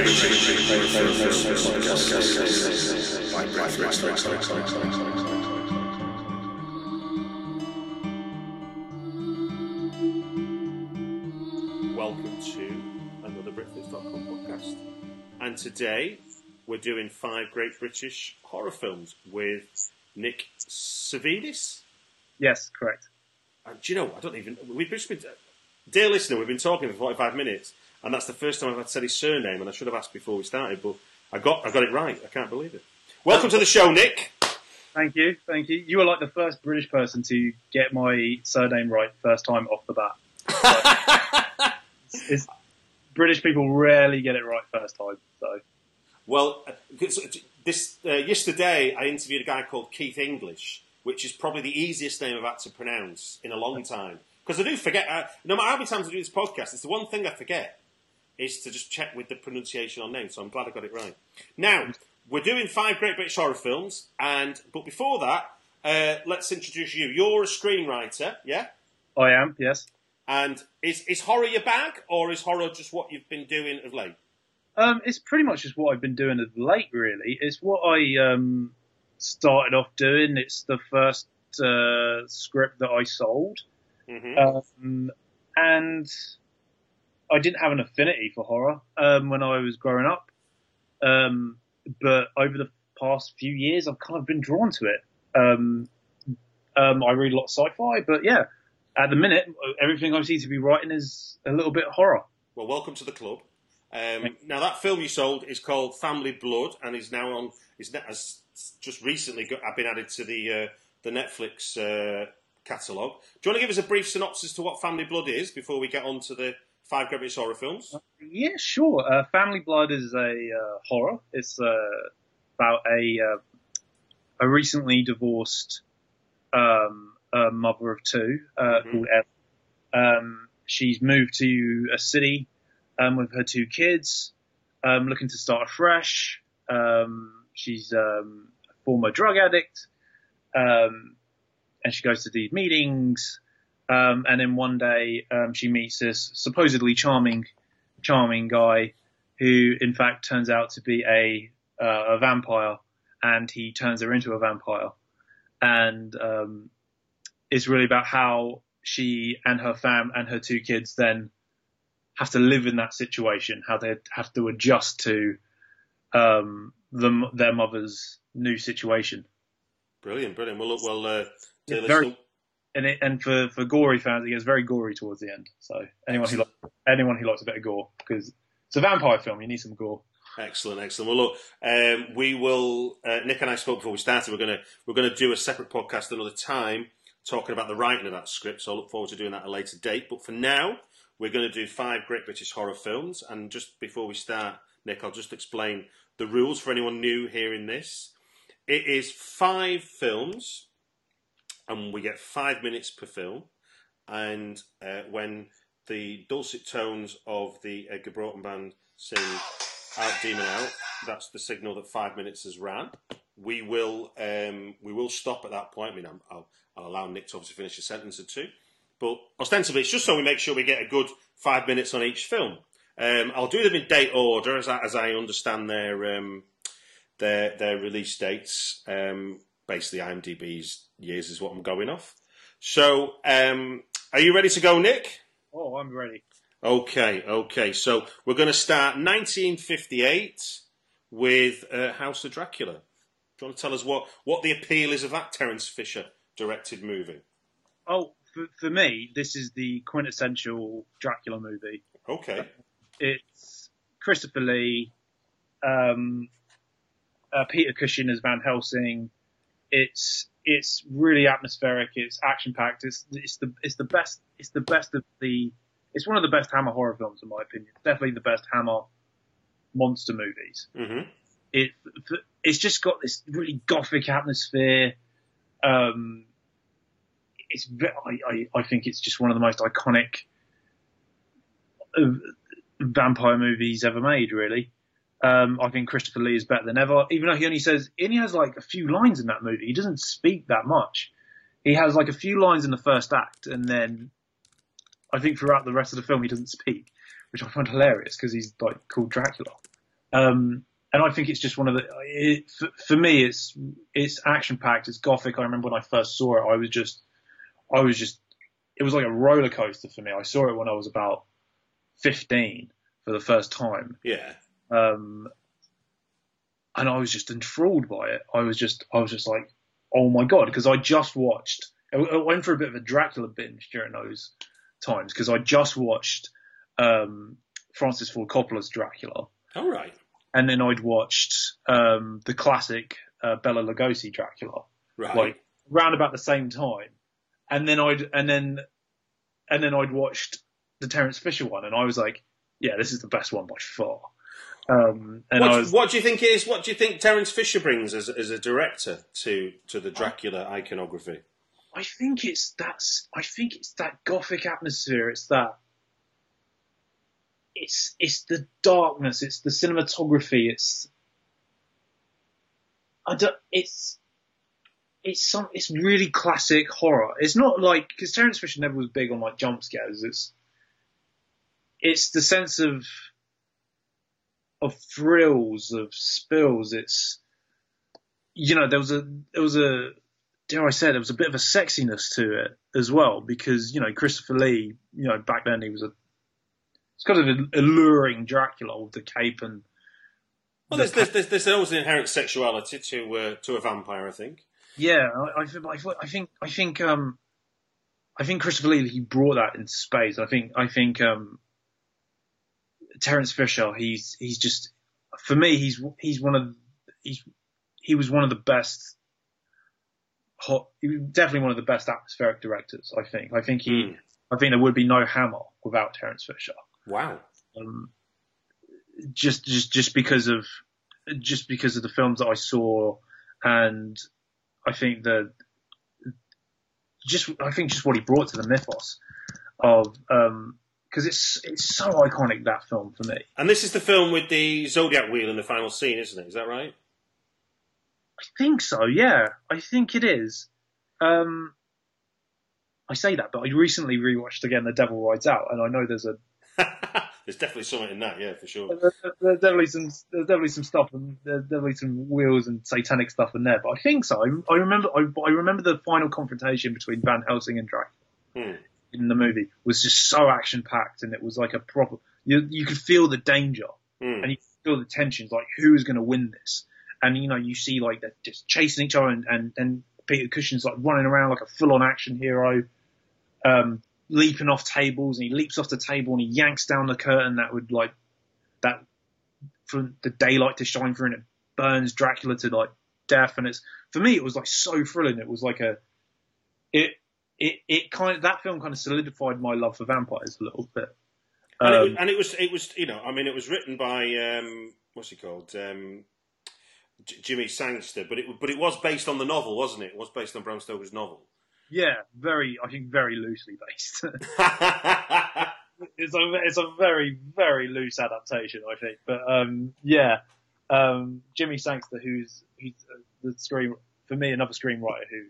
Welcome to another Britflicks.com podcast. And today we're doing five great British horror films with Nick Savvides. Yes, correct. And do you know, I don't even. We've been. Dear listener, we've been talking for 45 minutes, and that's the first time I've had said his surname, and I should have asked before we started, but I got, I got it right. I can't believe it. Welcome to the show, Nick. Thank you, thank you. You were like the first British person to get my surname right first time off the bat. it's, British people rarely get it right first time, so Well, uh, this uh, yesterday I interviewed a guy called Keith English, which is probably the easiest name I've had to pronounce in a long time. Because I do forget, uh, no matter how many times I do this podcast, it's the one thing I forget is to just check with the pronunciation on names. So I'm glad I got it right. Now we're doing five great British horror films, and but before that, uh, let's introduce you. You're a screenwriter, yeah? I am. Yes. And is is horror your bag, or is horror just what you've been doing of late? Um, it's pretty much just what I've been doing of late, really. It's what I um, started off doing. It's the first uh, script that I sold. hmm Um, and I didn't have an affinity for horror um, when I was growing up. Um, but over the past few years, I've kind of been drawn to it. Um, um, I read a lot of sci-fi, but yeah, at the minute, everything I seem to be writing is a little bit horror. Well, welcome to the club. Um, now that film you sold is called Family Blood, and is now on. Is has just recently got, I've been added to the uh, the Netflix uh, catalogue. Do you want to give us a brief synopsis to what Family Blood is before we get on to the five great horror films? Yeah, sure. Uh, Family Blood is a uh, horror. It's uh, about a uh, a recently divorced um, a mother of two uh, Mhm. called Ellen. Um, she's moved to a city um, with her two kids, um, looking to start afresh. Um, she's um, a former drug addict, um, and she goes to these meetings. Um, and then one day um, she meets this supposedly charming, charming guy, who in fact turns out to be a uh, a vampire, and he turns her into a vampire. And um, it's really about how she and her fam and her two kids then have to live in that situation, how they have to adjust to um, the, their mother's new situation. Brilliant, brilliant. Well, look, well, uh, dear It's very- listener- And it, and for, for gory fans, it gets very gory towards the end. So anyone who likes, anyone who likes a bit of gore, because it's a vampire film, you need some gore. Excellent, excellent. Well, look, um, we will. Uh, Nick and I spoke before we started. We're gonna we're gonna do a separate podcast another time talking about the writing of that script. So I look forward to doing that at a later date. But for now, we're going to do five great British horror films. And just before we start, Nick, I'll just explain the rules for anyone new hearing this. It is five films, and we get five minutes per film. And uh, when the dulcet tones of the Edgar Broughton Band sing out demon out that's the signal that five minutes has ran. We will um, we will stop at that point. I mean I'm, I'll, I'll allow nick to obviously finish a sentence or two. But ostensibly it's just so we make sure we get a good five minutes on each film. Um, i'll do them in date order as i, as I understand their um, their their release dates. Um, basically imdb's years is what i'm going off so um, are you ready to go nick Oh, I'm ready. Okay, okay. So we're going to start 1958 with uh, Horror of Dracula. Do you want to tell us what, what the appeal is of that Terence Fisher directed movie? Oh, for, for me, this is the quintessential Dracula movie. Okay. It's Christopher Lee, um, uh, Peter Cushing as Van Helsing. It's it's really atmospheric. It's action packed. It's it's the it's the best it's the best of the it's one of the best Hammer horror films in my opinion. Definitely the best Hammer monster movies. hmm It it's just got this really gothic atmosphere. Um, it's I, I I think it's just one of the most iconic uh, vampire movies ever made. Really. Um, I think Christopher Lee is better than ever, even though he only says, and he has like a few lines in that movie. He doesn't speak that much. He has like a few lines in the first act, and then I think throughout the rest of the film he doesn't speak, which I find hilarious because he's like called Dracula. Um, and I think it's just one of the, it, for, for me, it's, it's action packed. It's gothic. I remember when I first saw it, I was just, I was just, it was like a roller coaster for me. I saw it when I was about 15 for the first time. Yeah. Um, and I was just enthralled by it. I was just, I was just like, oh my god, because I just watched. I went for a bit of a Dracula binge during those times because I just watched um, Francis Ford Coppola's Dracula, All right. and then I'd watched um, the classic uh, Bela Lugosi Dracula, Right. like round about the same time, and then I'd and then and then I'd watched the Terence Fisher one, and I was like, yeah, this is the best one by far. Um, and what, was, what do you think is? What do you think Terence Fisher brings as, as a director to to the Dracula iconography? I think it's that's I think it's that gothic atmosphere. It's that it's it's the darkness. It's the cinematography. It's I don't, it's it's some it's really classic horror. It's not like because Terence Fisher never was big on like jump scares. It's it's the sense of of thrills of spills. It's you know there was a there was a dare I say, there was a bit of a sexiness to it as well because you know Christopher Lee, you know back then he was a it's kind of an alluring Dracula with the cape and Well, there's, there's, there's, there's always an inherent sexuality to uh, to a vampire, I think. yeah, I, I, I think I think um I think Christopher Lee he brought that into space. I think I think um Terence Fisher he's he's just for me he's he's one of he's he was one of the best hot he was definitely one of the best atmospheric directors I think I think he Hmm. I think there would be no Hammer without Terence Fisher Wow. um, just just just because of just because of the films that I saw, and I think that just I think just what he brought to the mythos of because it's it's so iconic that film for me. And this is the film with the zodiac wheel in the final scene, isn't it? Is that right? I think so, yeah, I think it is. Um, I say that, but I recently rewatched again The Devil Rides Out, and I know there's a There's definitely something in that, yeah, for sure. there's, definitely some there's definitely some stuff and there's definitely some wheels and satanic stuff in there. But I think so. I, I remember I, I remember the final confrontation between Van Helsing and Dracula Hmm. In the movie was just so action packed and it was like a proper you you could feel the danger Hmm. and you could feel the tensions like who's going to win this and you know you see like they're just chasing each other and and, and Peter Cushing's like running around like a full on action hero. Um, leaping off tables and he leaps off the table and he yanks down the curtain that would like that for the daylight to shine through and it burns Dracula to like death and it's for me it was like so thrilling it was like a it it it kind of that film kind of solidified my love for vampires a little bit And, it, Um, was- and it was, it was, you know, I mean, it was written by um, what's he called, um, J- Jimmy Sangster, but it, but it was based on the novel, wasn't it? It was based on Bram Stoker's novel. yeah very I think very loosely based it's a it's a very very loose adaptation, I think. But um, yeah, um, Jimmy Sangster, who's who's uh, the screen for me another screenwriter who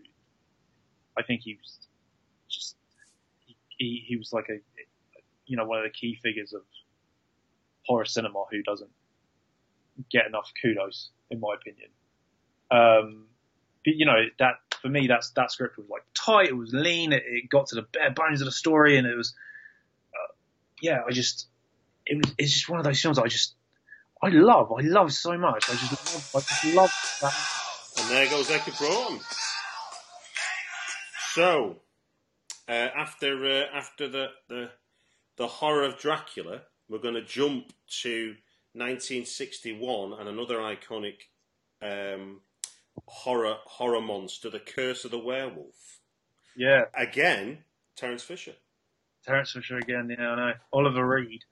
I think he was just he, he, was like a you know one of the key figures of horror cinema who doesn't get enough kudos in my opinion. Um, but you know that for me that's that script was like tight, it was lean, it, it got to the bare bones of the story, and it was yeah, I just it was it's just one of those films I just I love. I love so much. I just love I just love that. And there goes Edgar Broughton. So, uh, after uh, after the, the the horror of Dracula, we're going to jump to 1961 and another iconic um, horror horror monster, The Curse of the Werewolf. Yeah, Again, Terence Fisher. Terence Fisher again. Yeah, I know. Oliver Reed.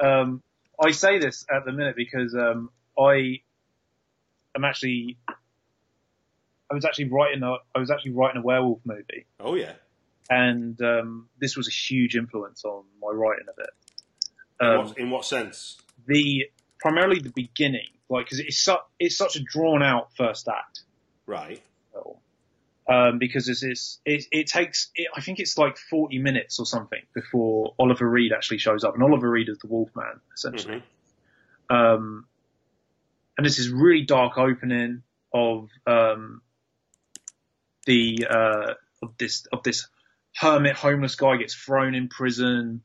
Um, I say this at the minute because um, I am actually. I was actually writing a I was actually writing a werewolf movie, Oh yeah. And um, this was a huge influence on my writing of it. In, Um, what, in what sense? the primarily the beginning, like because it's su- it's such a drawn out first act Right. Um, because it's, it's, it, it takes, it, I think it's like 40 minutes or something before Oliver Reed actually shows up. And Oliver Reed is the Wolfman, essentially. Mhm. Um, and this really dark opening of, um, the, uh, of this, of this hermit homeless guy gets thrown in prison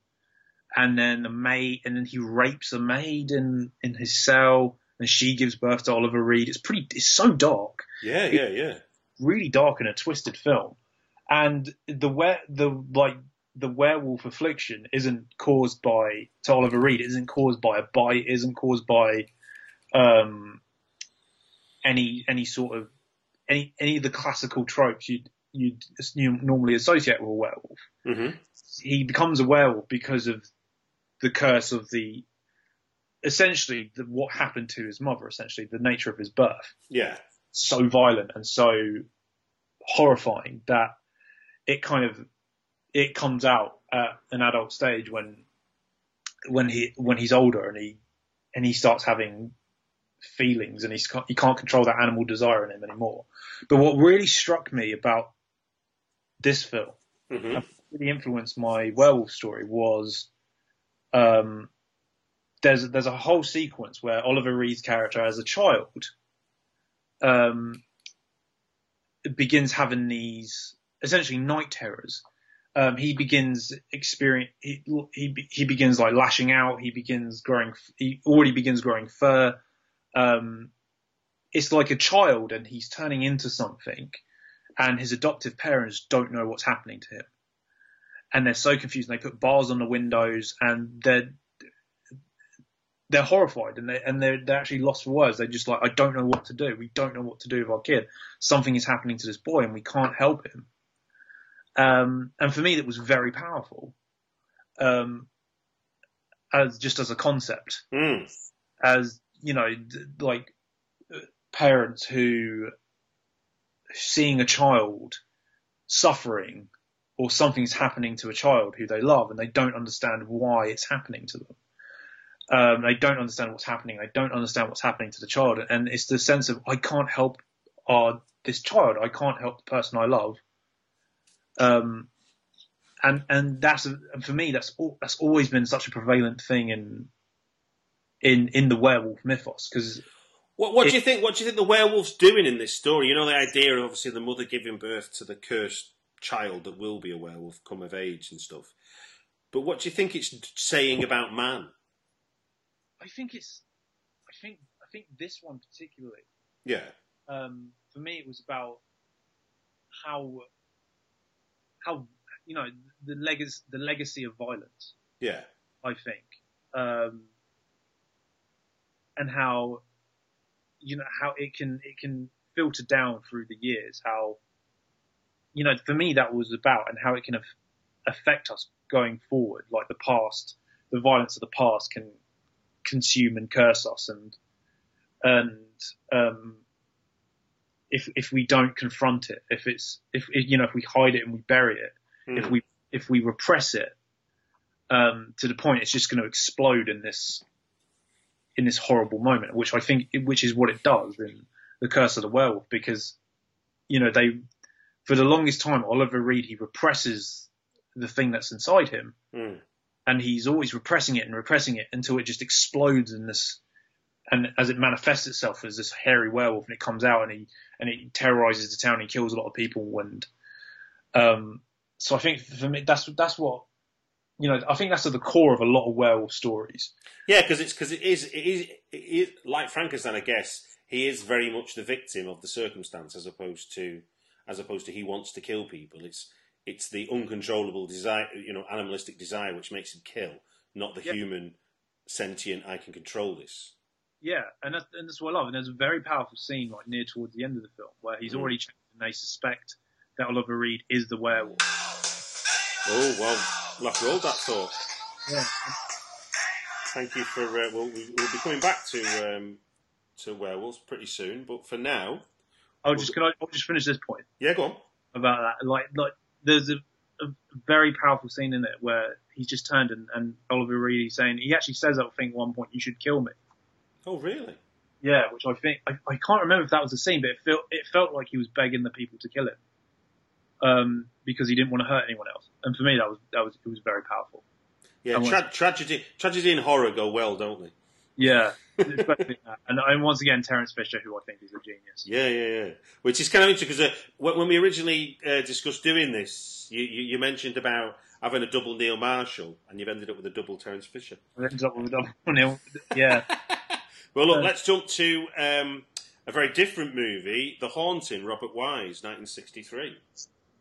and then the maid, and then he rapes a maid in, in his cell and she gives birth to Oliver Reed. It's pretty, it's so dark Yeah, yeah, yeah. really dark and a twisted film. And the where the like the werewolf affliction isn't caused by to Oliver Reed. It isn't caused by a bite. It isn't caused by um, any any sort of any any of the classical tropes you'd you'd normally associate with a werewolf. hmm He becomes a werewolf because of the curse of the essentially the, what happened to his mother. Essentially, the nature of his birth Yeah. so violent and so horrifying that it kind of it comes out at an adult stage when when he when he's older and he and he starts having feelings and he's he can't control that animal desire in him anymore. But what really struck me about this film hmm really influenced my werewolf story was um, there's there's a whole sequence where Oliver Reed's character as a child um, begins having these essentially night terrors. Um, he begins experience he, he he begins like lashing out. He begins growing. He already begins growing fur. Um, it's like a child, and he's turning into something, and his adoptive parents don't know what's happening to him and they're so confused. And they put bars on the windows, and they're they're horrified, and they and they're they're actually lost for words. They're just like, I don't know what to do. We don't know what to do with our kid. Something is happening to this boy, and we can't help him. Um, and for me, that was very powerful. Um, as just as a concept, Mm. as you know, like uh, parents who seeing a child suffering or something's happening to a child who they love and they don't understand why it's happening to them. Um, they don't understand what's happening. They don't understand what's happening to the child, and it's the sense of I can't help uh, this child. I can't help the person I love. Um, and and that's and for me that's al- that's always been such a prevalent thing in in in the werewolf mythos because What, what do you think? What do you think the werewolf's doing in this story? You know the idea of obviously the mother giving birth to the cursed child that will be a werewolf come of age and stuff. But what do you think it's saying about man? I think it's I think I think this one particularly Yeah. um, for me, it was about how how you know the legacy the legacy of violence. Yeah. I think, um, and how you know how it can it can filter down through the years. How you know for me that was about and how it can af- affect us going forward. Like the past, the violence of the past can consume and curse us, and and um, if if we don't confront it, if it's if you know if we hide it and we bury it, if Mm. we if we repress it um, to the point it's just going to explode in this in this horrible moment, which I think which is what it does in the Curse of the Werewolf, because you know they for the longest time Oliver Reed he represses the thing that's inside him, Mm. and he's always repressing it and repressing it until it just explodes in this and as it manifests itself as this hairy werewolf and it comes out and he and it terrorizes the town he kills a lot of people and um so I think for me that's that's what you know I think that's at the core of a lot of werewolf stories Yeah, because it's because it is it is it is like Frankenstein. I guess he is very much the victim of the circumstance, as opposed to as opposed to he wants to kill people. It's it's the uncontrollable desire, you know, animalistic desire which makes him kill, not the Yeah. human sentient. I can control this. Yeah, and that's, and that's what I love. And there's a very powerful scene like near towards the end of the film where he's Mm. already checked and they suspect that Oliver Reed is the werewolf. Oh well, we'll have that thought. Yeah. Thank you for. Uh, we'll, we'll be coming back to um, to werewolves pretty soon, but for now, I'll just can I I'll just finish this point yeah, go on. about that. Like like there's a, a very powerful scene in it where he's just turned and, and Oliver Reed is saying he actually says I think at one point you should kill me. Oh really? Yeah, which I think I, I can't remember if that was the scene, but it felt it felt like he was begging the people to kill him, um, because he didn't want to hurt anyone else. And for me, that was that was it was very powerful. Yeah, tra- tragedy, tragedy and horror go well, don't they? Yeah. And, and once again, Terence Fisher, who I think is a genius. Yeah, yeah, yeah. Which is kind of interesting because uh, when we originally uh, discussed doing this, you, you, you mentioned about having a double Neil Marshall, and you've ended up with a double Terence Fisher. I ended up with a double nil. Yeah, Well, look, let's jump to um, a very different movie, The Haunting, Robert Wise, 1963.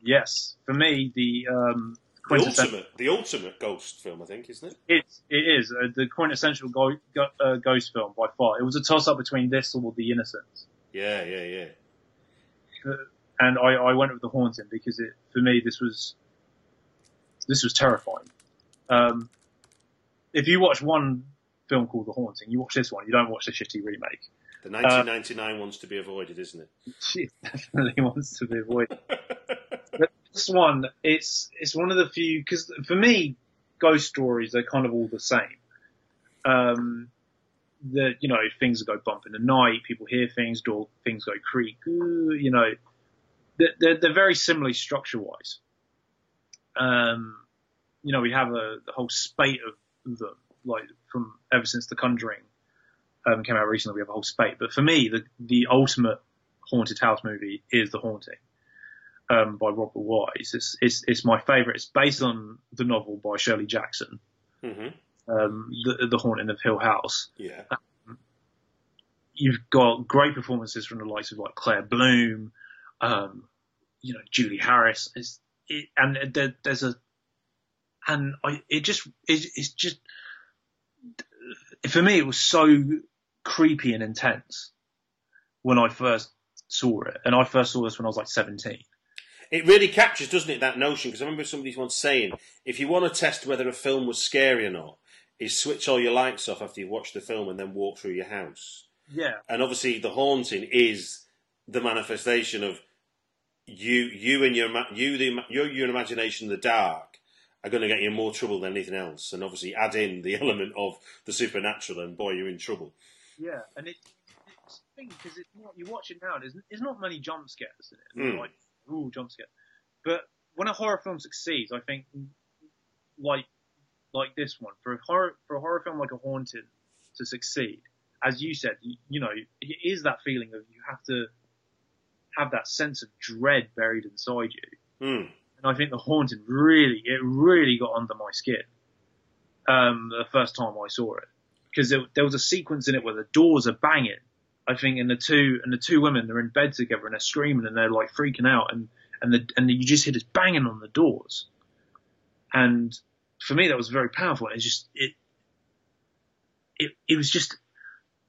Yes. For me, the um, The ultimate, the ultimate ghost film, I think, isn't it? It's it is uh, the quintessential go, go, uh, ghost film by far. It was a toss up between this or The Innocents. Yeah, yeah, yeah. and I, I went with the haunting because it for me this was this was terrifying. Um, if you watch one film called The Haunting, you watch this one, you don't watch the shitty remake. The 1999 one's to be avoided, isn't it? She definitely wants to be avoided. this one, it's it's one of the few because for me, ghost stories are kind of all the same. Um, the you know things go bump in the night, people hear things, door things go creak. You know, they're, they're, very similarly structure wise. Um, you know, we have a, a whole spate of them, like from ever since The Conjuring um, came out recently. We have a whole spate, but for me, the the ultimate haunted house movie is The Haunting um, by Robert Wise. It's, it's it's my favourite. It's based on the novel by Shirley Jackson, hmm um, the, the Haunting of Hill House. Yeah. You've got great performances from the likes of like Claire Bloom, um, you know Julie Harris. It's, it, and there, there's a and I it just it, it's just for me it was so creepy and intense when I first saw it, and I first saw this when I was like 17. It really captures, doesn't it, that notion? Because I remember somebody once saying, if you want to test whether a film was scary or not, is switch all your lights off after you've watched the film and then walk through your house. Yeah, And obviously, The Haunting is the manifestation of you, you and your, you, the, your, your imagination in the dark are going to get you in more trouble than anything else. And obviously, add in the element of the supernatural, and boy, you're in trouble. yeah, and it, it's thing because it's not, you watch it now. There's, there's not many jump scares in it. Mm. Like, ooh, jump scare. But when a horror film succeeds, I think, like like this one, for a horror for a horror film like A Haunted to succeed, as you said, you, you know, it is that feeling of you have to have that sense of dread buried inside you. Hmm. And I think The Haunted really, it really got under my skin um, the first time I saw it because there, there was a sequence in it where the doors are banging. I think, and the two and the two women they're in bed together and they're screaming and they're like freaking out and and the and you just hear this banging on the doors. And for me, that was very powerful. It just it it it was just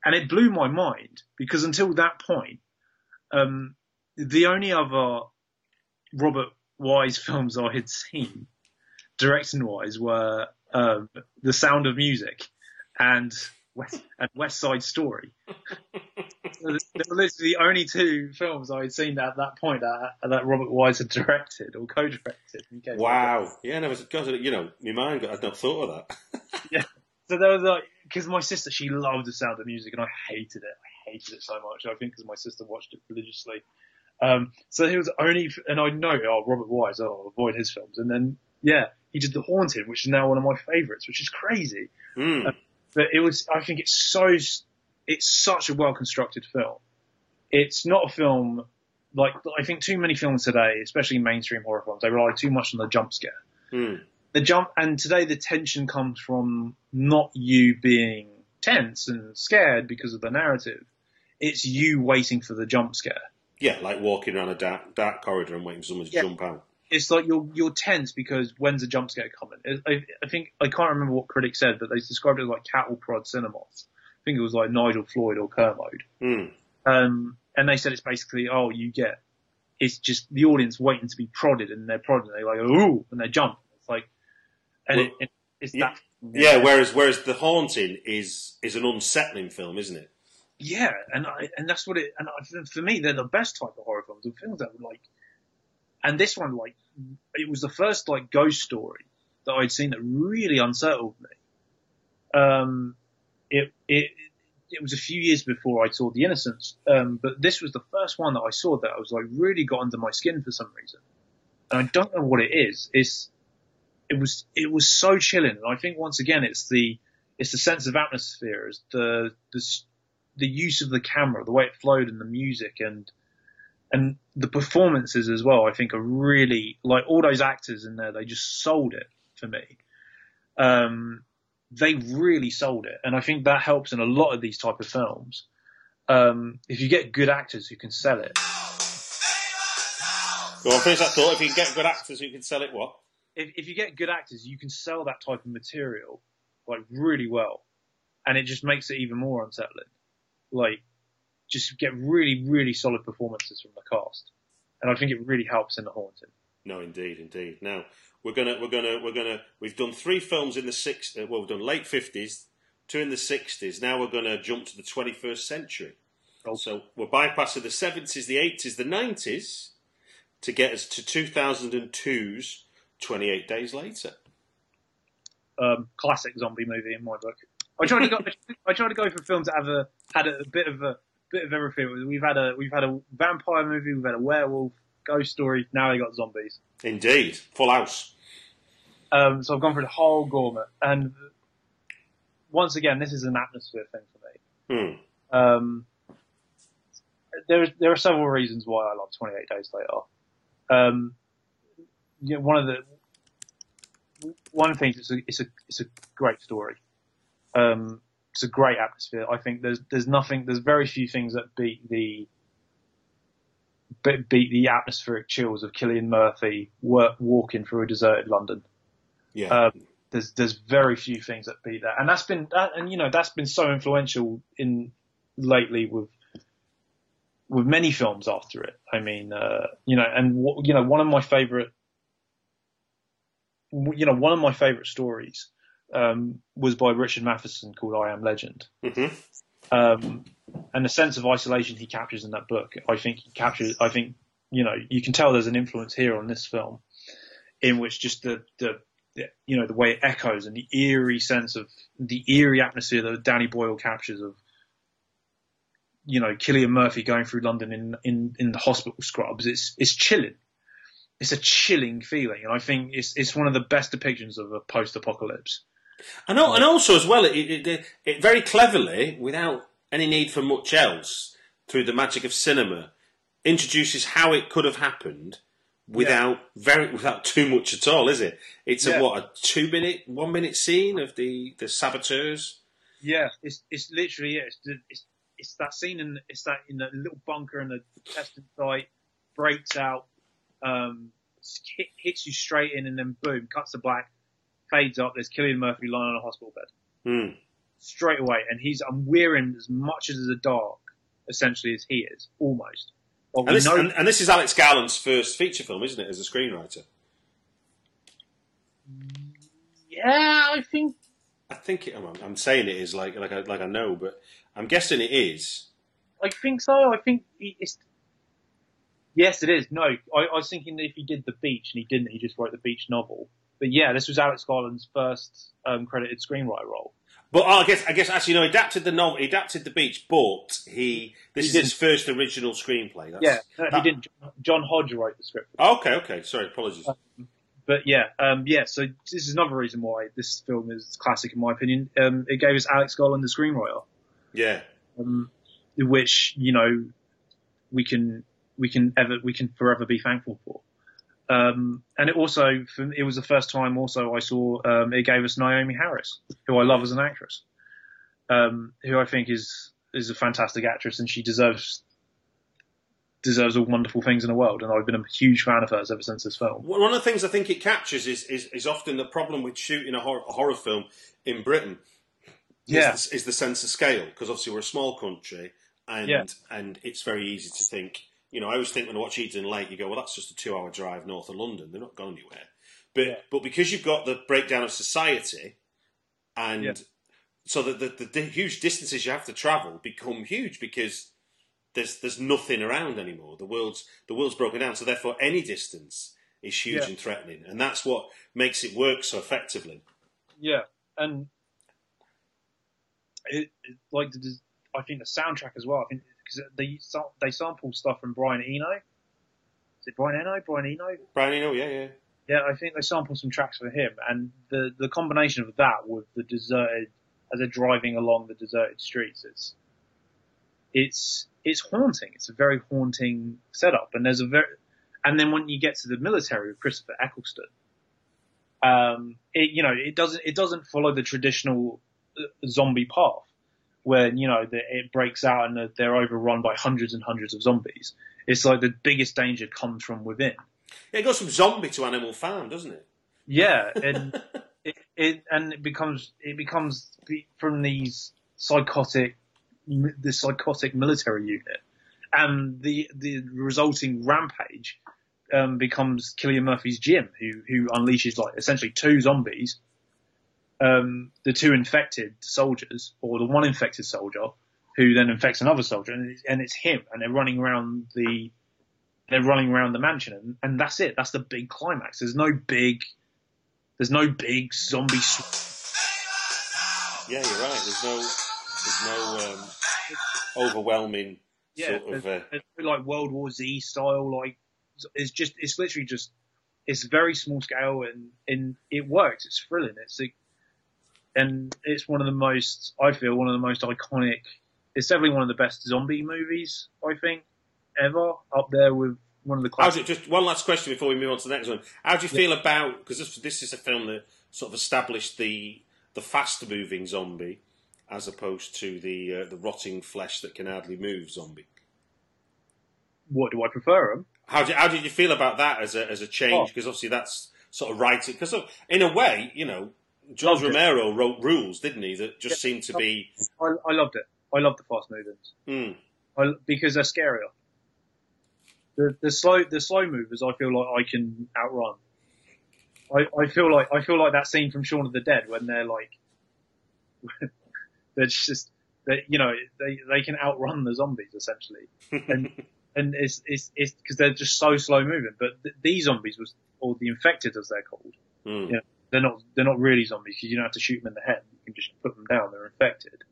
and it blew my mind because until that point, um, the only other Robert Wise films I had seen, directing wise, were um, The Sound of Music and West, and West Side Story. they were literally the only two films I had seen at that point that, that Robert Wise had directed or co-directed. Wow. Yeah, never, God, you know, my mind, got, I'd not thought of that. yeah. So there was like, because my sister, she loved the sound of music, and I hated it. I hated it so much. I think because my sister watched it religiously. Um, so he was only, and I know, oh, Robert Wise, oh, I'll avoid his films. And then, yeah, he did The Haunted, which is now one of my favourites, which is crazy. Hmm. But it was, I think it's so, it's such a well constructed film. It's not a film like, I think too many films today, especially mainstream horror films, they rely too much on the jump scare Hmm. the jump and today the tension comes from not you being tense and scared because of the narrative it's you waiting for the jump scare Yeah, like walking around a dark, dark corridor and waiting for someone to Yeah. jump out. It's like you're you're tense because when's the jump scare coming? I, I think I can't remember what critics said, but they described it as like cattle prod cinemas. I think it was like Nigel Floyd or Kermode. Mm. Um, and they said it's basically, oh, you get, it's just the audience waiting to be prodded and they're prodded. And they're like, ooh, and they jump. It's like, and Well, it, it, it's yeah. that. Yeah, whereas whereas the haunting is is an unsettling film, isn't it? Yeah, and I, and that's what it. And I, for me, they're the best type of horror films. The films that were like, and this one, like, it was the first like ghost story that I'd seen that really unsettled me. Um, it it it was a few years before I saw The Innocents, um, but this was the first one that I saw that I was like really got under my skin for some reason, and I don't know what it is. It's it was it was so chilling, and I think once again it's the it's the sense of atmosphere, it's the the the use of the camera, the way it flowed, and the music, and and the performances as well. I think are really like all those actors in there. They just sold it for me. Um, they really sold it, and I think that helps in a lot of these type of films. Um, if you get good actors who can sell it, Go on, finish that thought. If you can get good actors who can sell it, what? if, if you get good actors, you can sell that type of material like really well, and it just makes it even more unsettling. Like, just get really, really solid performances from the cast, and I think it really helps in the haunting. No, indeed, indeed. Now we're gonna we're gonna we're gonna we've done three films in the six. Uh, well, we've done late fifties, two in the sixties. Now we're gonna jump to the twenty first century. Oh. So we're bypassing the seventies, the eighties, the nineties to get us to 2002's 28 Days Later. Um, classic zombie movie in my book. I try to go. I try to go for films that have a had a, bit of a bit of everything. We've had a we've had a vampire movie, we've had a werewolf, ghost story. Now they got zombies. Indeed, Full House. Um, so I've gone for the whole gamut. And once again, this is an atmosphere thing for me. Hmm. Um, there, there are several reasons why I love 28 Days Later. Um, you know, one of the one of the things it's a it's a it's a great story. Um, it's a great atmosphere. I think there's there's nothing there's very few things that beat the beat beat the atmospheric chills of Cillian Murphy wa- walking through a deserted London. Yeah. Um, there's there's very few things that beat that, and that's been that, and you know that's been so influential in lately with with many films after it. I mean, uh, you know, and w- you know one of my favorite, you know, one of my favorite stories um, was by Richard Matheson called I Am Legend. hmm Um, and the sense of isolation he captures in that book, I think he captures. I think you know you can tell there's an influence here on this film, in which just the the, the you know the way it echoes and the eerie sense of the eerie atmosphere that Danny Boyle captures of you know Cillian Murphy going through London in in in the hospital scrubs. It's it's chilling. It's a chilling feeling, and I think it's it's one of the best depictions of a post-apocalypse. And, and also as well, it, it, it, very cleverly, without any need for much else, through the magic of cinema, introduces how it could have happened without very without too much at all, is it? It's Yeah. a what a two minute, one minute scene of the the saboteurs. Yeah, it's it's literally yeah, it's it's it's that scene and it's that in the little bunker in the testing site breaks out, um, hit, hits you straight in, and then boom, cuts to black, fades up. There's Cillian Murphy lying on a hospital bed Hmm. straight away, and he's I'm wearing as much as the dark essentially as he is almost. But And this, know and, and this is Alex Garland's first feature film, isn't it, as a screenwriter? yeah, I think I think it, I'm, I'm saying it is like like I, like I know, but I'm guessing it is. I think so. I think it's. Yes, it is. No, I, I was thinking that if he did the beach and he didn't, he just wrote the beach novel. But yeah, this was Alex Garland's first um, credited screenwriter role. But oh, I guess I guess actually no, he adapted the novel, he adapted the beach, but he this He is didn't. his first original screenplay. That's, Yeah, no, he didn't. John Hodge wrote the script. Okay, okay, sorry, apologies. But yeah, um, yeah. So this is another reason why this film is classic in my opinion. Um, it gave us Alex Garland the screenwriter, Yeah, um, which you know we can we can ever we can forever be thankful for. Um, and it also it was the first time also I saw um, it gave us Naomie Harris, who I love as an actress, um, who I think is is a fantastic actress and she deserves deserves all wonderful things in the world, and I've been a huge fan of hers ever since this film. One of the things I think it captures is is, is often the problem with shooting a horror, a horror film in Britain. Yeah. is the, is the sense of scale because obviously we're a small country and Yeah. and it's very easy to think. You know, I always think when I watch Eden Lake, you go, well, that's just a two-hour drive north of London. They're not going anywhere. But Yeah. but because you've got the breakdown of society, and Yeah. so the, the the huge distances you have to travel become huge because there's there's nothing around anymore. The world's the world's broken down. So therefore, any distance is huge Yeah. and threatening, and that's what makes it work so effectively. Yeah, and it, it like the, I think the soundtrack as well. I think because they they sample stuff from Brian Eno. Is it Brian Eno? Brian Eno? Brian, know, yeah, yeah. Yeah, I think they sample some tracks for him, and the the combination of that with the deserted as they're driving along the deserted streets, it's it's it's haunting. It's a very haunting setup, and there's a very and then when you get to the military with Christopher Eccleston, um, it you know it doesn't it doesn't follow the traditional uh, zombie path when you know the, it breaks out and they're overrun by hundreds and hundreds of zombies. It's like the biggest danger comes from within. Yeah, it goes from zombie to Animal Farm, doesn't it? Yeah, and it, it and it becomes it becomes the, from these psychotic the psychotic military unit, and the the resulting rampage um, becomes Cillian Murphy's Jim, who who unleashes like essentially two zombies, um, the two infected soldiers or the one infected soldier, who then infects another soldier, and it's, and it's him, and they're running around the they're running around the mansion, and, and that's it. That's the big climax. There's no big, there's no big zombie. Sw- Yeah, you're right. There's no there's no um, overwhelming yeah, sort of. Uh, it's like World War Z style. Like it's just, it's literally just, it's very small scale, and and it works. It's thrilling. It's like, and it's one of the most, I feel, one of the most iconic. It's definitely one of the best zombie movies I think ever. Up there with one of the how's it? Just one last question before we move on to the next one. How do you feel about because this this is a film that sort of established the the fast moving zombie as opposed to the uh, the rotting flesh that can hardly move zombie. What do I prefer them? How did how did you feel about that as a as a Oh. change? Because obviously that's sort of right. Because in a way, you know, George it. Romero wrote rules, didn't he? That just seemed to be. I, I loved it. I loved the fast movements. Mm, I, because they're scarier. The, the slow the slow movers I feel like I can outrun. I, I feel like I feel like that scene from Shaun of the Dead when they're like they're just they you know they they can outrun the zombies essentially and and it's it's it's because they're just so slow moving. But th- these zombies was or the infected as they're called. mm. Yeah. They're not they're not really zombies because you don't have to shoot them in the head. You can just put them down. They're infected.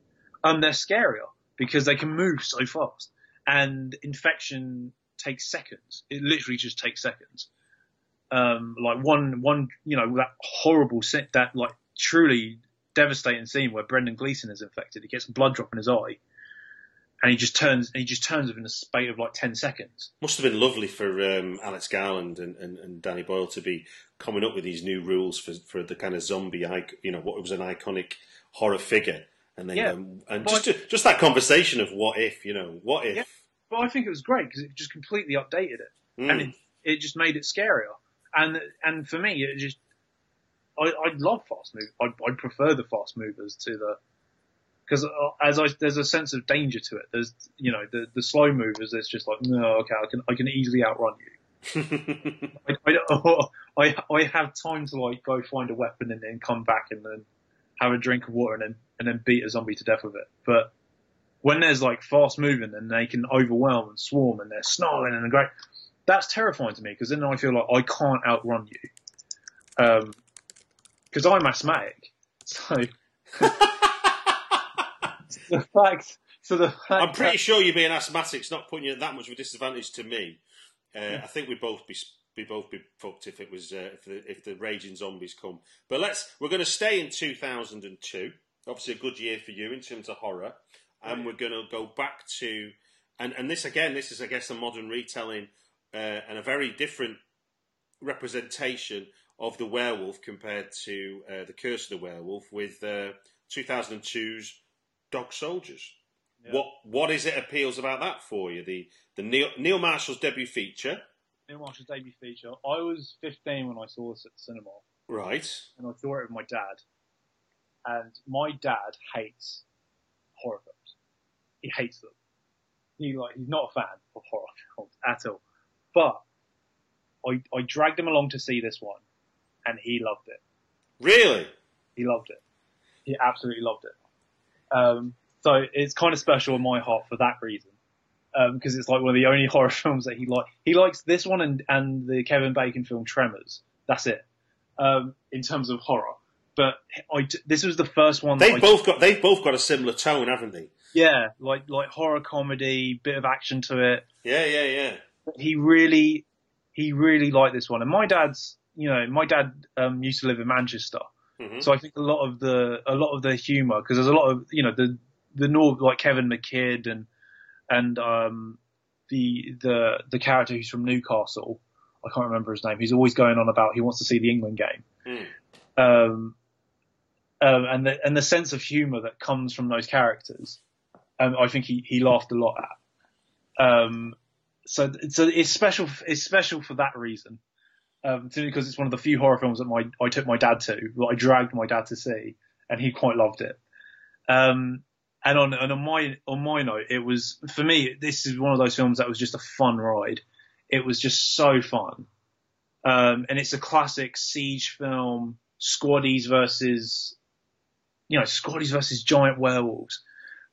Um, they're scarier because they can move so fast, and infection takes seconds. It literally just takes seconds. Um, like one one you know that horrible that like truly devastating scene where Brendan Gleeson is infected. He gets blood drop in his eye, and he just turns he just turns within a space of like ten seconds. Must have been lovely for um, Alex Garland and, and, and Danny Boyle to be coming up with these new rules for for the kind of zombie, you know, what was an iconic horror figure, and then Yeah. um, and just to, just that conversation of what if, you know, what if. Yeah. But I think it was great because it just completely updated it. Mm. and it, it just made it scarier. And and for me, it just I, I love fast move. I, I prefer the fast movers to the because as I there's a sense of danger to it. There's you know the the slow movers. It's just like no, okay, I can I can easily outrun you. I, I, I, I have time to like go find a weapon and then come back and then have a drink of water and then and then beat a zombie to death with it. But when there's like fast moving and they can overwhelm and swarm and they're snarling and great, that's terrifying to me because then I feel like I can't outrun you. Um, because I'm asthmatic, so the fact. So the fact I'm pretty that- sure you being asthmatic asthmatic's not putting you at that much of a disadvantage to me. Uh, I think we'd both be we both be fucked if it was uh, if the if the raging zombies come. But let's we're going to stay in 2002. Obviously, a good year for you in terms of horror, and we're going to go back to and and this again. This is I guess a modern retelling uh, and a very different representation of the werewolf compared to uh, the Curse of the Werewolf with uh, 2002's Dog Soldiers. Yeah. What what is it appeals about that for you? The the Neil, Neil Marshall's debut feature, Neil Marshall's debut feature. I was 15 when I saw this at the cinema, right? and I saw it with my dad. And my dad hates horror films. He hates them. He like he's not a fan of horror films at all. But I I dragged him along to see this one, and he loved it. Really? He loved it. He absolutely loved it. Um, so it's kind of special in my heart for that reason. Because it's like one of the only horror films that he likes. He likes this one and, and the Kevin Bacon film Tremors. That's it. Um, in terms of horror. But I, this was the first one They've I, both got they've both got a similar tone, haven't they? yeah, like, like horror comedy, bit of action to it. Yeah, yeah, yeah. he really he really liked this one. And my dad's you know my dad um, used to live in Manchester, Mhm. so I think a lot of the a lot of the humour because there's a lot of you know the the North like Kevin McKidd and and um the the the character who's from Newcastle. I can't remember his name. He's always going on about he wants to see the England game. Mm. Um, um, and the and the sense of humour that comes from those characters, um, I think he, he laughed a lot at. Um, so so it's special. It's special for that reason. Um, because it's one of the few horror films that my I took my dad to, that I dragged my dad to see, and he quite loved it. Um, and on and on my on my note, it was for me. This is one of those films that was just a fun ride. It was just so fun, um, and it's a classic siege film. Squaddies versus, you know, Squaddies versus giant werewolves.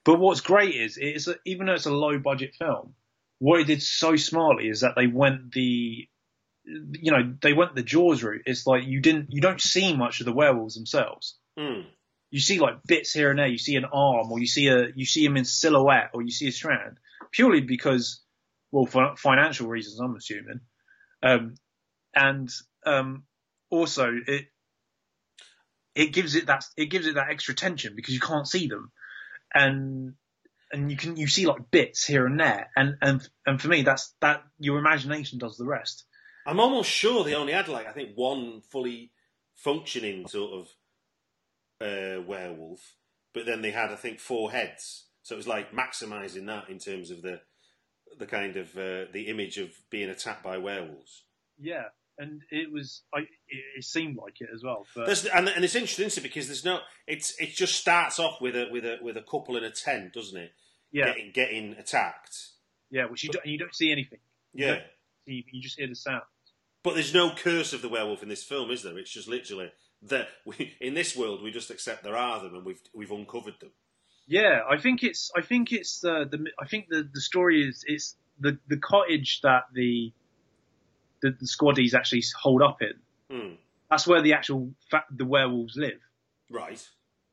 But what's great is it's a, even though it's a low budget film, what it did so smartly is that they went the, you know, they went the Jaws route. It's like you didn't, you don't see much of the werewolves themselves. Mm. You see like bits here and there. You see an arm, or you see a, you see him in silhouette, or you see a strand, purely because, well, for financial reasons, I'm assuming, um, and um, also it it gives it that it gives it that extra tension because you can't see them, and and you can you see like bits here and there, and and and for me that's that your imagination does the rest. I'm almost sure they only had like I think one fully functioning sort of uh, werewolf, but then they had I think four heads, so it was like maximising that in terms of the the kind of uh, the image of being attacked by werewolves. Yeah, and it was I it, it seemed like it as well. But There's, and, and it's interesting isn't it? because there's no it's it just starts off with a with a with a couple in a tent, doesn't it? yeah, Getting getting attacked. yeah, which you don't you don't see anything. Yeah. you just hear the sound. But there's no curse of the werewolf in this film, is there? It's just literally that we in this world we just accept there are them and we've we've uncovered them. Yeah, I think it's I think it's the the I think the the story is it's the the cottage that the the, the squaddies actually hold up in. Hmm. That's where the actual fa- the werewolves live. Right.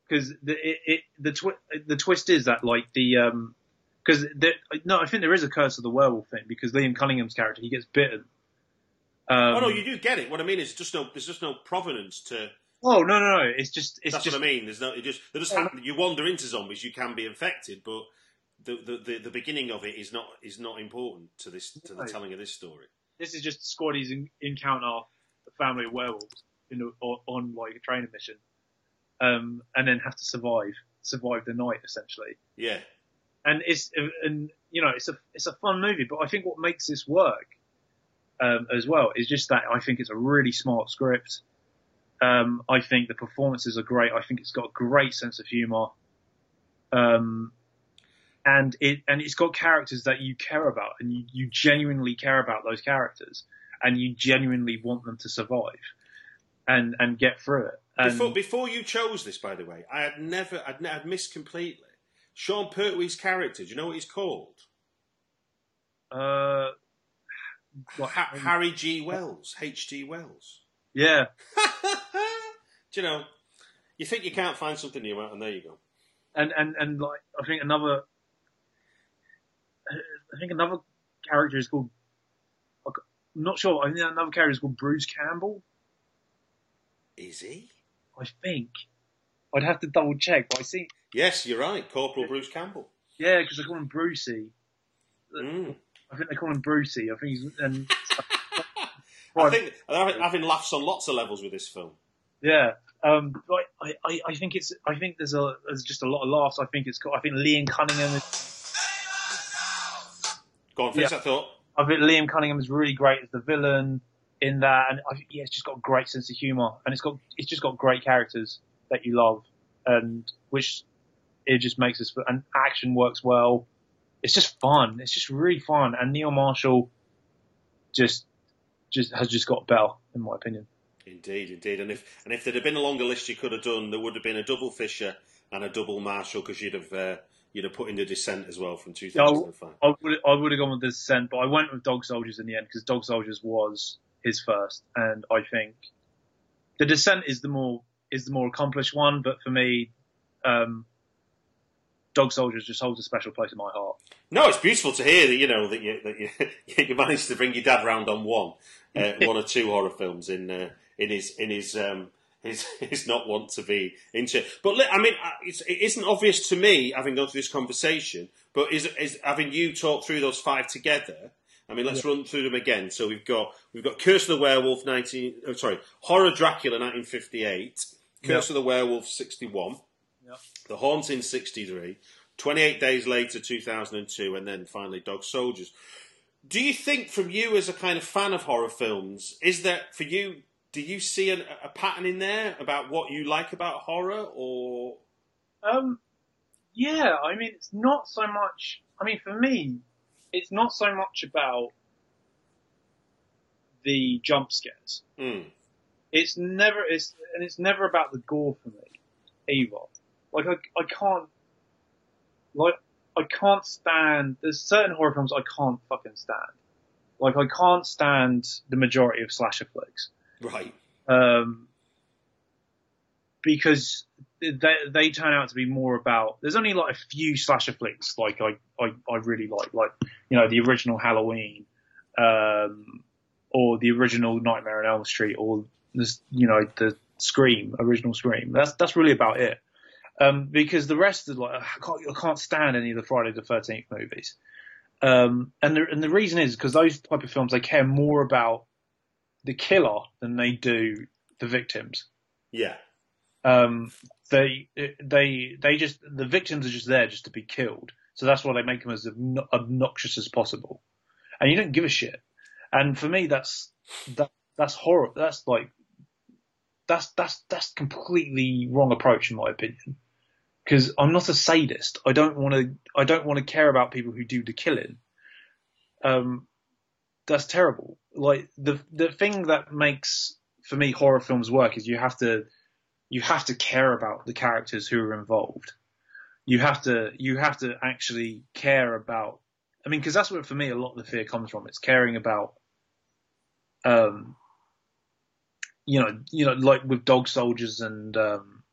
because the it, it the twi- the twist is that like the um because no I think there is a curse of the werewolf thing because Liam Cunningham's character he gets bitten. Um, oh no, you do get it. What I mean is just no there's just no provenance to oh no no no it's just it's that's just what I mean. There's no it just they just Oh, happen, you wander into zombies, you can be infected, but the, the, the, the beginning of it is not is not important to this to the telling of this story. this is just squaddies en- encounter a family of werewolves in a, on, on like a training mission, um and then have to survive survive the night essentially. Yeah. and it's and you know it's a it's a fun movie. But I think what makes this work um, as well is just that I think it's a really smart script. Um, I think the performances are great. I think it's got a great sense of humour, um, and it and it's got characters that you care about, and you, you genuinely care about those characters, and you genuinely want them to survive, and and get through it. And Before, before you chose this, by the way, I had never, I'd, I'd missed completely. Sean Pertwee's character, do you know what he's called? uh, what- Ha- Harry G. Wells, H.G. Wells. yeah, do you know, you think you can't find something new, out, and there you go. and and and like I think another, I think another character is called. I'm not sure. I think another character is called Bruce Campbell. Is he? I think. I'd have to double check, but I see. Yes, you're right, Corporal Bruce Campbell. Yeah, because they call him Brucey. Mm. I think they call him Brucey. I think he's and I think having, laughs on lots of levels with this film. yeah, Um, but I, I, I think it's, I think there's a, there's just a lot of laughs. I think it's got, I think Liam Cunningham is, Go on, finish Yeah. that thought. I think Liam Cunningham is really great as the villain in that, and I yeah, it's just got a great sense of humour, and it's got, it's just got great characters that you love, and which it just makes us, and action works well. It's just fun. It's just really fun, and Neil Marshall just, just has just got better, in my opinion. Indeed, indeed. And if and if there'd have been a longer list you could have done, there would have been a double Fisher and a double Marshall because you'd have uh, you'd have put in the Descent as well from 2005. I would I would have gone with the Descent, but I went with Dog Soldiers in the end because Dog Soldiers was his first, and I think the Descent is the more is the more accomplished one. But for me, um, Dog Soldiers just holds a special place in my heart. No, it's beautiful to hear that you know that you that you, you managed to bring your dad round on one, uh, one or two horror films in uh, in his in his um, his his not want to be into. But li- I mean, uh, it's, it isn't obvious to me having gone through this conversation. But is is having you talk through those five together? I mean, let's run through them again. So we've got we've got Curse of the Werewolf, nineteen. Oh, sorry, Horror Dracula, nineteen fifty eight. Curse of the Werewolf, sixty one. The Haunting, 63. 28 days later, 2002, and then finally Dog Soldiers. Do you think, from you as a kind of fan of horror films, is there, for you, do you see a, a pattern in there about what you like about horror, or. Um, yeah, I mean, it's not so much. I mean, for me, it's not so much about the jump scares. Mm, It's never it's and it's never about the gore for me either. Like I I can't like I can't stand there's certain horror films I can't fucking stand. Like I can't stand the majority of slasher flicks. right. Um because they they turn out to be more about there's only like a few slasher flicks like I, I, I really like like you know the original Halloween um or the original Nightmare on Elm Street or this you know the Scream original Scream that's that's really about it um because the rest is like I can't, I can't stand any of the Friday the 13th movies um and the and the reason is because those type of films they care more about the killer than they do the victims Yeah. um, they they they just the victims are just there just to be killed. So that's why they make them as obnoxious as possible, and you don't give a shit. And for me, that's that that's horror. That's like that's that's that's completely wrong approach in my opinion. Because I'm not a sadist. I don't want to. I don't want to care about people who do the killing. Um, that's terrible. Like the the thing that makes for me horror films work is you have to you have to care about the characters who are involved. You have to you have to actually care about. I mean, because that's where for me a lot of the fear comes from. It's caring about, um, you know, you know, like with Dog Soldiers and um,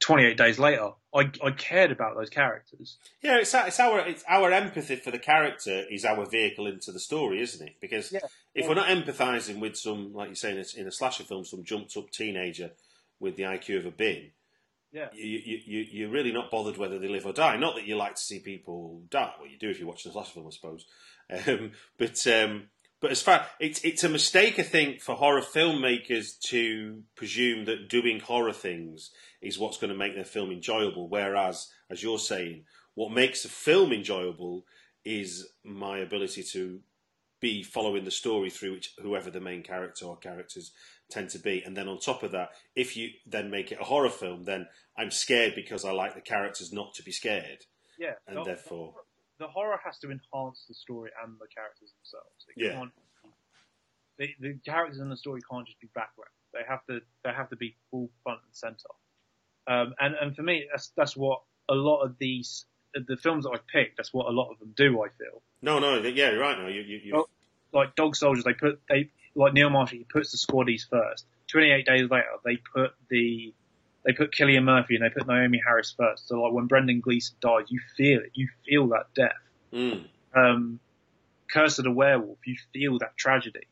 Twenty Eight Days Later. I I cared about those characters. Yeah, it's, our- it's our it's our empathy for the character is our vehicle into the story, isn't it? Because Yeah. if we're not empathising with some, like you say in a, in a slasher film, some jumped up teenager with the IQ of a bin, Yeah. you, you, you, you're really not bothered whether they live or die. Not that you like to see people die. Well, you do if you're watching a slasher film, I suppose. Um, but um, but as far it's it's a mistake, I think, for horror filmmakers to presume that doing horror things is what's going to make their film enjoyable. Whereas, as you're saying, what makes a film enjoyable is my ability to be following the story through which whoever the main character or characters tend to be. And then on top of that, if you then make it a horror film, then I'm scared because I like the characters not to be scared. Yeah. And the, therefore- the horror has to enhance the story and the characters themselves. It Yeah. can't- The, the characters in the story can't just be background. They have to they have to be full front and center. Um, and and for me, that's that's what a lot of these the films that I picked. That's what a lot of them do. I feel No, no, yeah, you're right. No, you, you, you Oh. like Dog Soldiers. They put they like Neil Marshall. He puts the squaddies first. Twenty eight days later, they put the they put Cillian Murphy and they put Naomie Harris first. So like when Brendan Gleeson dies, you feel it. You feel that death. mm, um, Curse of the Werewolf, you feel that tragedy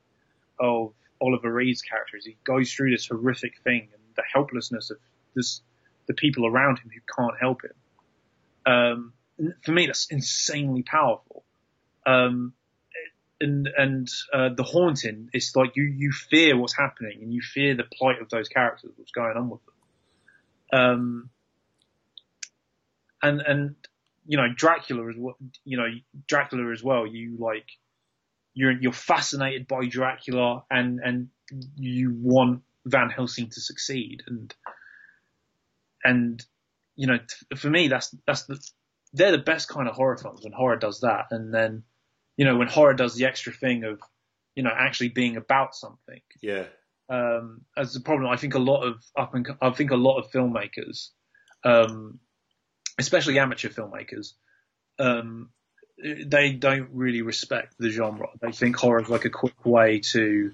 of Oliver Reed's character as he goes through this horrific thing and the helplessness of this, the people around him who can't help him. Um, for me, that's insanely powerful. Um, and and uh, the haunting. It's like you you fear what's happening and you fear the plight of those characters, what's going on with them. Um, and and you know Dracula is what you know Dracula as well. You like you're you're fascinated by Dracula and and you want Van Helsing to succeed and and you know for me that's that's the they're the best kind of horror films when horror does that and then you know when horror does the extra thing of you know actually being about something Yeah. Um, as a problem. I think a lot of up and I think a lot of filmmakers, um, especially amateur filmmakers, um, they don't really respect the genre. They think horror is like a quick way to,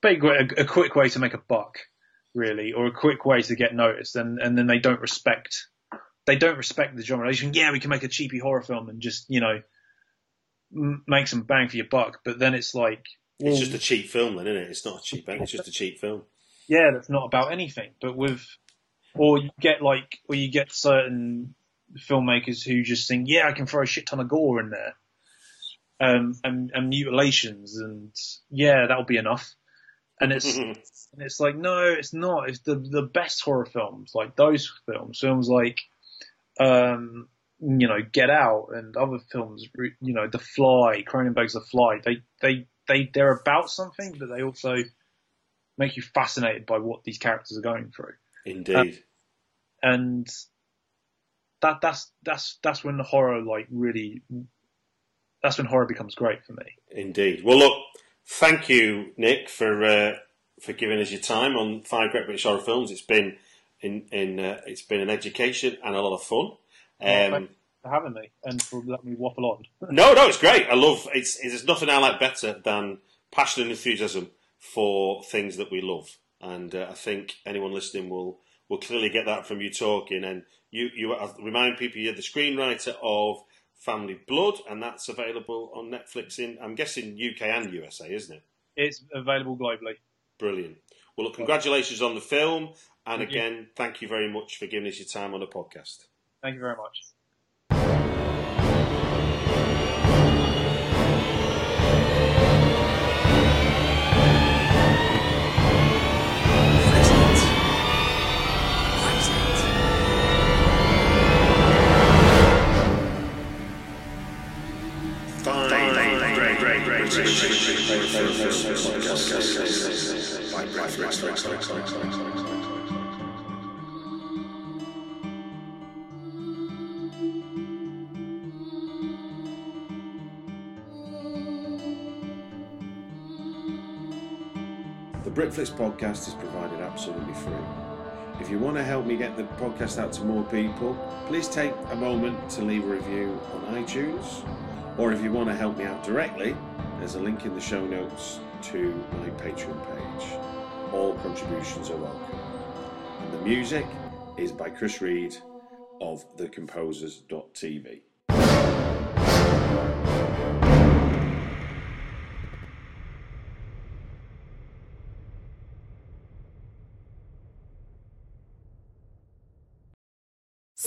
basically a, a quick way to make a buck, really, or a quick way to get noticed, and and then they don't respect. They don't respect the genre. They think, yeah, we can make a cheapy horror film and just, you know, m- make some bang for your buck. But then it's like, It's well, just a cheap film, then, isn't it? It's not a cheap. It's just a cheap film. yeah, that's not about anything. But with, or you get like, or you get certain filmmakers who just think, yeah, I can throw a shit ton of gore in there, um, and, and mutilations, and yeah, that'll be enough. And it's and it's like, no, it's not. It's the the best horror films, like those films, films like, um, you know, Get Out and other films, you know, The Fly, Cronenberg's The Fly. They they they they're about something, but they also make you fascinated by what these characters are going through. Indeed. And that that's that's that's when the horror like really that's when horror becomes great for me. Indeed. Well, look, thank you, Nick, for uh, for giving us your time on five great British horror films. It's been in in uh, it's been an education and a lot of fun. Um, for having me and for letting me waffle on. no, no, it's great. I love it's. There's nothing I like better than passion and enthusiasm for things that we love, and uh, I think anyone listening will will clearly get that from you talking. And you you I remind people you're the screenwriter of Family Blood, and that's available on Netflix in I'm guessing UK and USA, isn't it? It's available globally. Brilliant. Well, look, congratulations on the film, and Thank you. again, thank you very much for giving us your time on the podcast. Thank you very much. The Britflicks podcast is provided absolutely free. If you want to help me get the podcast out to more people, please take a moment to leave a review on iTunes. Or if you want to help me out directly, there's a link in the show notes to my Patreon page. All contributions are welcome. And the music is by Chris Read of thecomposers.tv.